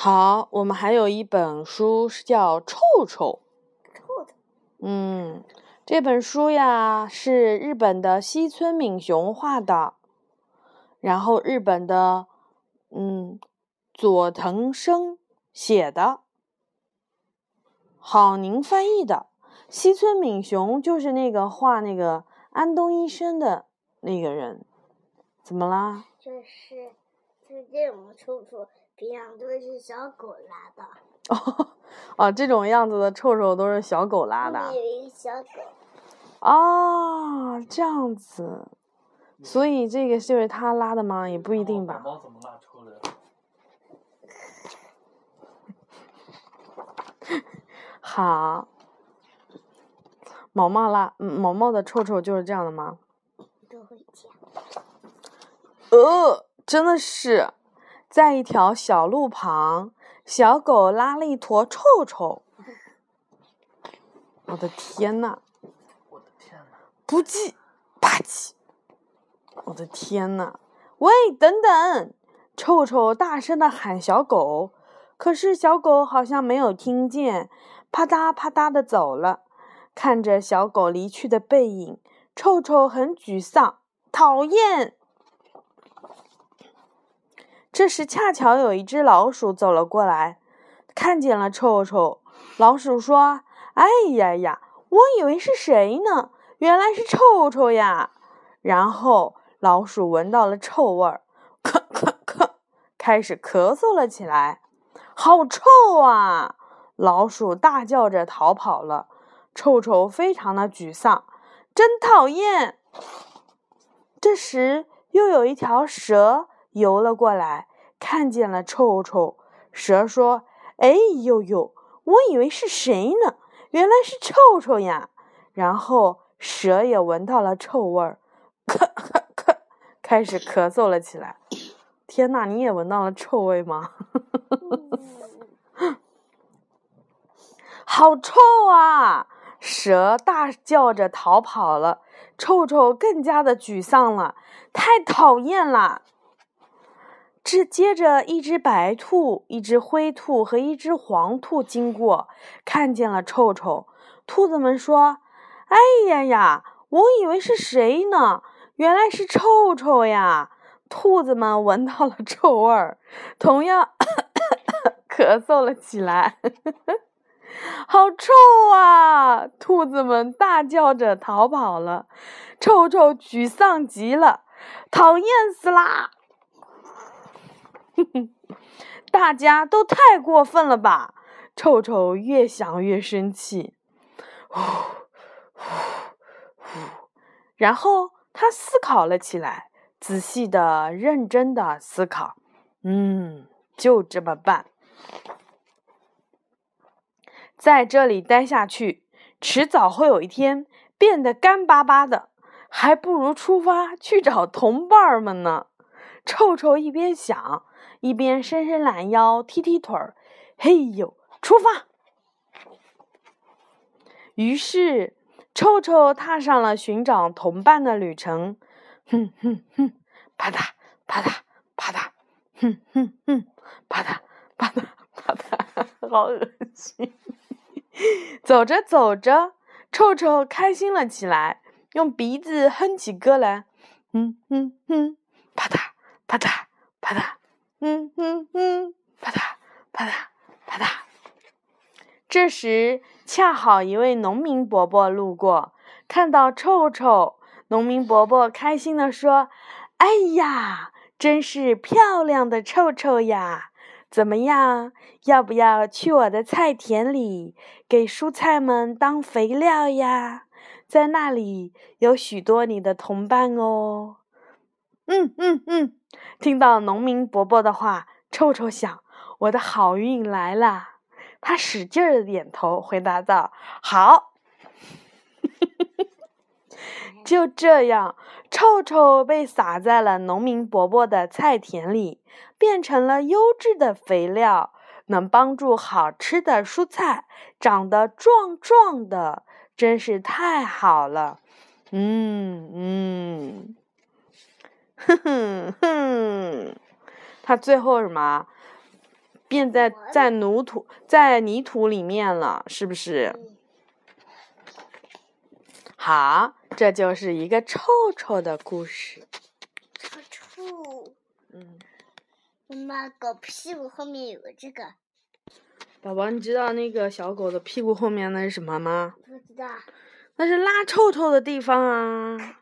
好，我们还有一本书是叫《臭臭》。臭臭。嗯，这本书呀是日本的西村敏雄画的，然后日本的嗯佐藤生写的，郝宁翻译的。西村敏雄就是那个画那个安东医生的那个人，怎么啦？就是就这种臭臭，平常都是小狗拉的。哦哦，这种样子的臭臭都是小狗拉的。有一个小狗。哦，这样子，所以这个就是他拉的吗？也不一定吧。猫怎么拉臭的？好。毛毛拉，毛毛的臭臭就是这样的吗？都会这样。呃，真的是，在一条小路旁，小狗拉了一坨臭臭。我的天呐！我的天呐！不计，吧唧！我的天呐！喂，等等！臭臭大声的喊小狗，可是小狗好像没有听见，啪嗒啪嗒的走了。看着小狗离去的背影，臭臭很沮丧，讨厌。这时，恰巧有一只老鼠走了过来，看见了臭臭。老鼠说：“哎呀呀，我以为是谁呢？原来是臭臭呀！”然后，老鼠闻到了臭味儿，咳咳咳，开始咳嗽了起来。好臭啊！老鼠大叫着逃跑了。臭臭非常的沮丧，真讨厌。这时，又有一条蛇游了过来，看见了臭臭。蛇说：“哎呦呦，我以为是谁呢？原来是臭臭呀！”然后，蛇也闻到了臭味儿，咳咳咳，开始咳嗽了起来。天哪，你也闻到了臭味吗？好臭啊！蛇大叫着逃跑了，臭臭更加的沮丧了，太讨厌了。这接着，一只白兔、一只灰兔和一只黄兔经过，看见了臭臭。兔子们说：“哎呀呀，我以为是谁呢？原来是臭臭呀！”兔子们闻到了臭味儿，同样咳嗽了起来。好臭啊！兔子们大叫着逃跑了。臭臭沮丧极了，讨厌死啦！大家都太过分了吧？臭臭越想越生气。呼呼呼！然后他思考了起来，仔细的、认真的思考。嗯，就这么办。在这里待下去，迟早会有一天变得干巴巴的，还不如出发去找同伴们呢。臭臭一边想，一边伸伸懒腰，踢踢腿儿，嘿呦，出发！于是，臭臭踏上了寻找同伴的旅程。哼哼哼，啪嗒啪嗒啪嗒，哼哼哼，啪嗒啪嗒啪嗒，好恶心。走着走着，臭臭开心了起来，用鼻子哼起歌来，哼哼哼，啪嗒啪嗒啪嗒，嗯嗯嗯，啪嗒啪嗒啪嗒。这时，恰好一位农民伯伯路过，看到臭臭，农民伯伯开心地说：“哎呀，真是漂亮的臭臭呀！”怎么样？要不要去我的菜田里给蔬菜们当肥料呀？在那里有许多你的同伴哦。嗯嗯嗯，听到农民伯伯的话，臭臭想：我的好运来了。他使劲儿点头，回答道：“好。”就这样，臭臭被撒在了农民伯伯的菜田里，变成了优质的肥料，能帮助好吃的蔬菜长得壮壮的，真是太好了。嗯嗯，哼哼哼，他最后什么？变在在泥土在泥土里面了，是不是？嗯好，这就是一个臭臭的故事。臭臭。嗯，妈妈，狗屁股后面有个这个，宝宝，你知道那个小狗的屁股后面那是什么吗？不知道。那是拉臭臭的地方啊。